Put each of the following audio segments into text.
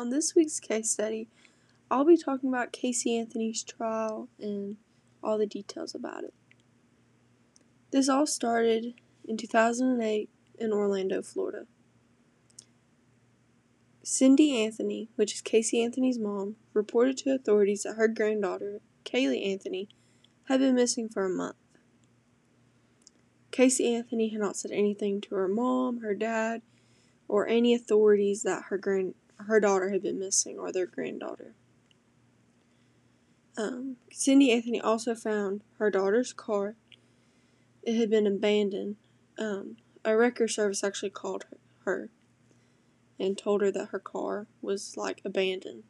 on this week's case study, I'll be talking about Casey Anthony's trial and all the details about it. This all started in 2008 in Orlando, Florida. Cindy Anthony, which is Casey Anthony's mom, reported to authorities that her granddaughter, Caylee Anthony, had been missing for a month. Casey Anthony had not said anything to her mom, her dad, or any authorities that her grand her daughter had been missing or their granddaughter. Um, Cindy Anthony also found her daughter's car. It had been abandoned. Um, a wrecker service actually called her and told her that her car was like abandoned.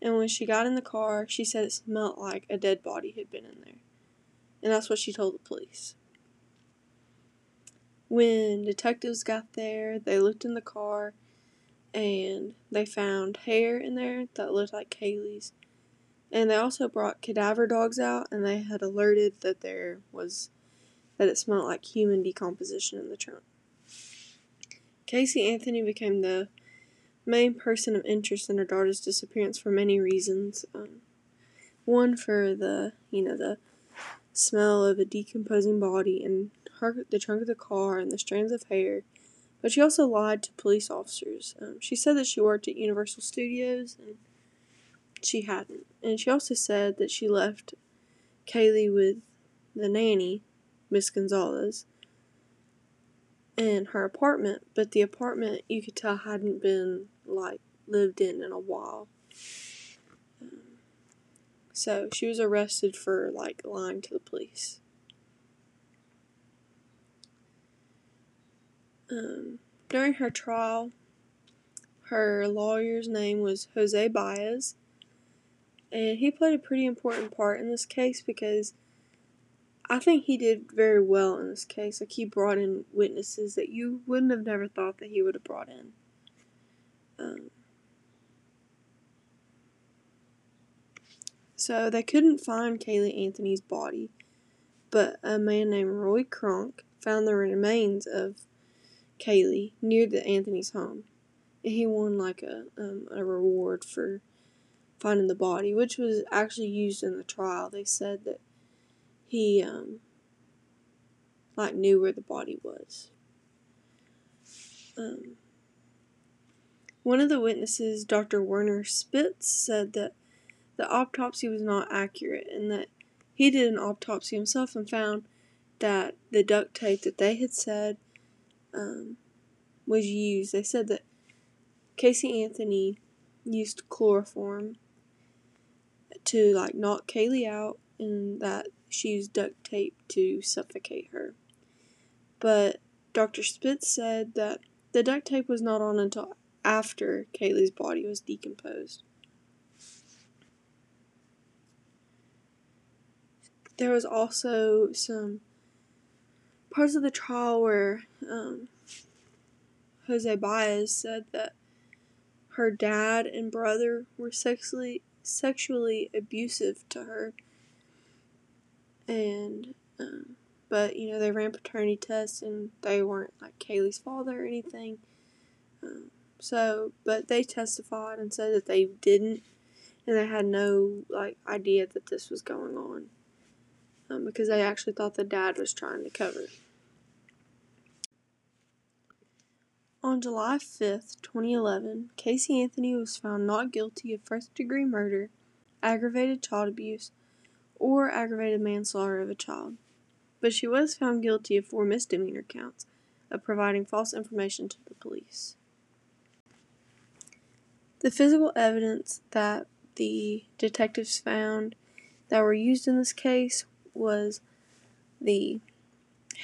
And when she got in the car, she said it smelled like a dead body had been in there. And that's what she told the police. When detectives got there, they looked in the car and they found hair in there that looked like Caylee's. And they also brought cadaver dogs out and they had alerted that there was that it smelled like human decomposition in the trunk. Casey Anthony became the main person of interest in her daughter's disappearance for many reasons. Um, one for the you know the smell of a decomposing body and her, the trunk of the car and the strands of hair. But she also lied to police officers. Um, she said that she worked at Universal Studios and she hadn't. And she also said that she left Caylee with the nanny, Miss Gonzalez, in her apartment, but the apartment you could tell hadn't been like lived in in a while. Um, so she was arrested for like lying to the police. Um, during her trial, her lawyer's name was Jose Baez, and he played a pretty important part in this case because I think he did very well in this case. Like he brought in witnesses that you wouldn't have never thought that he would have brought in. Um, so they couldn't find Caylee Anthony's body, but a man named Roy Kronk found the remains of Caylee near the Anthony's home, and he won like a um, a reward for finding the body, which was actually used in the trial. They said that he um like knew where the body was. Um, one of the witnesses, Dr. Werner Spitz, said that the autopsy was not accurate and that he did an autopsy himself and found that the duct tape that they had said um, was used. They said that Casey Anthony used chloroform to like knock Caylee out and that she used duct tape to suffocate her. But Dr. Spitz said that the duct tape was not on until after Caylee's body was decomposed. There was also some parts of the trial where um, Jose Baez said that her dad and brother were sexually sexually abusive to her. And um, but you know they ran paternity tests and they weren't like Caylee's father or anything. Um, so, but they testified and said that they didn't, and they had no like idea that this was going on, because I actually thought the dad was trying to cover. On July 5th, 2011, Casey Anthony was found not guilty of first degree murder, aggravated child abuse, or aggravated manslaughter of a child, but she was found guilty of four misdemeanor counts of providing false information to the police. The physical evidence that the detectives found that were used in this case was the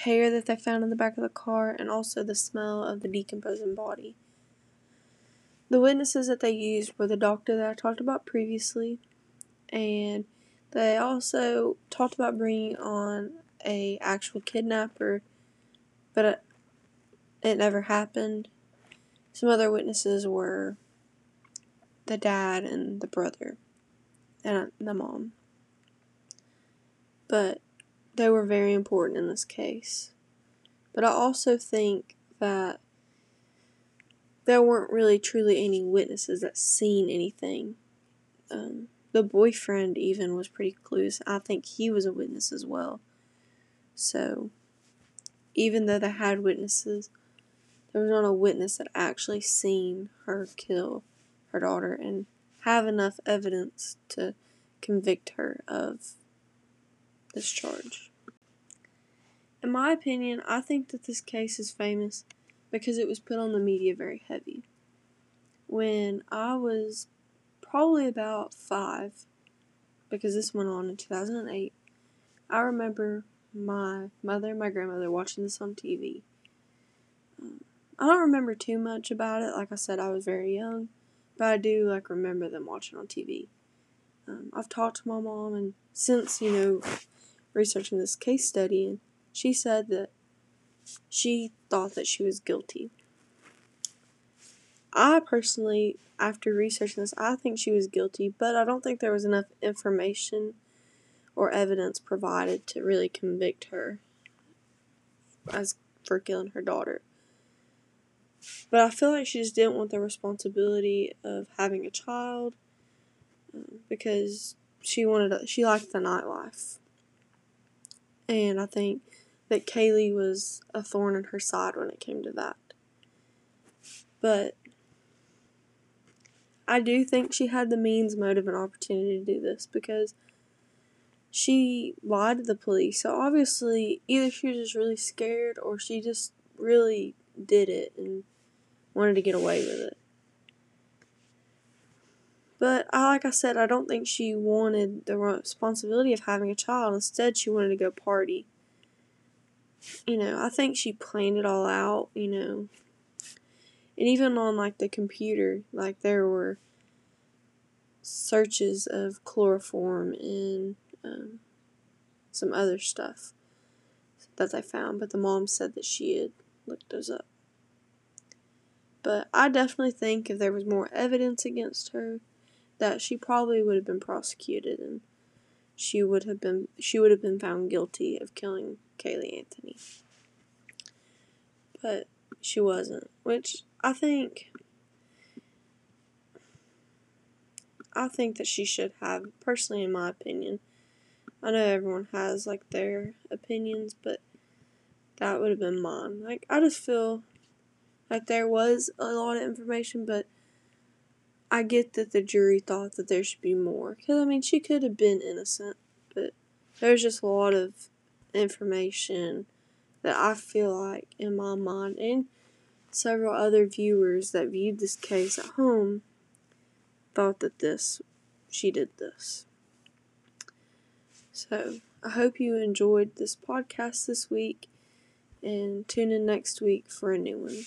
hair that they found in the back of the car and also the smell of the decomposing body. The witnesses that they used were the doctor that I talked about previously and they also talked about bringing on a actual kidnapper, but it, never happened. Some other witnesses were the dad and the brother and uh, the mom. But they were very important in this case. But I also think that there weren't really truly any witnesses that seen anything. Um, the boyfriend even was pretty clueless. I think he was a witness as well. So, even though they had witnesses, there was not a witness that actually seen her kill her daughter and have enough evidence to convict her of this charge. In my opinion, I think that this case is famous because it was put on the media very heavy. When I was probably about five, because this went on in 2008, I remember my mother and my grandmother watching this on TV. Um, I don't remember too much about it. Like I said, I was very young, but I do like remember them watching on TV. Um, I've talked to my mom, and since you know researching this case study, and she said that she thought that she was guilty. I personally, after researching this, I think she was guilty, but I don't think there was enough information or evidence provided to really convict her as for killing her daughter. But I feel like she just didn't want the responsibility of having a child um, because she wanted a, she liked the nightlife, and I think that Caylee was a thorn in her side when it came to that. But I do think she had the means, motive, and opportunity to do this because she lied to the police. So obviously, either she was just really scared or she just really did it and wanted to get away with it. But I, like I said, I don't think she wanted the responsibility of having a child. Instead, she wanted to go party you know, I think she planned it all out, you know. And even on like the computer, like there were searches of chloroform and um, some other stuff that they found, but the mom said that she had looked those up. But I definitely think if there was more evidence against her, that she probably would have been prosecuted and she would have been she would have been found guilty of killing Caylee Anthony. But she wasn't, which I think I think that she should have, personally in my opinion. I know everyone has like their opinions, but that would have been mine. Like I just feel like there was a lot of information, but I get that the jury thought that there should be more. Because, I mean, she could have been innocent, but there's just a lot of information that I feel like in my mind and several other viewers that viewed this case at home thought that this she did this. So I hope you enjoyed this podcast this week and tune in next week for a new one.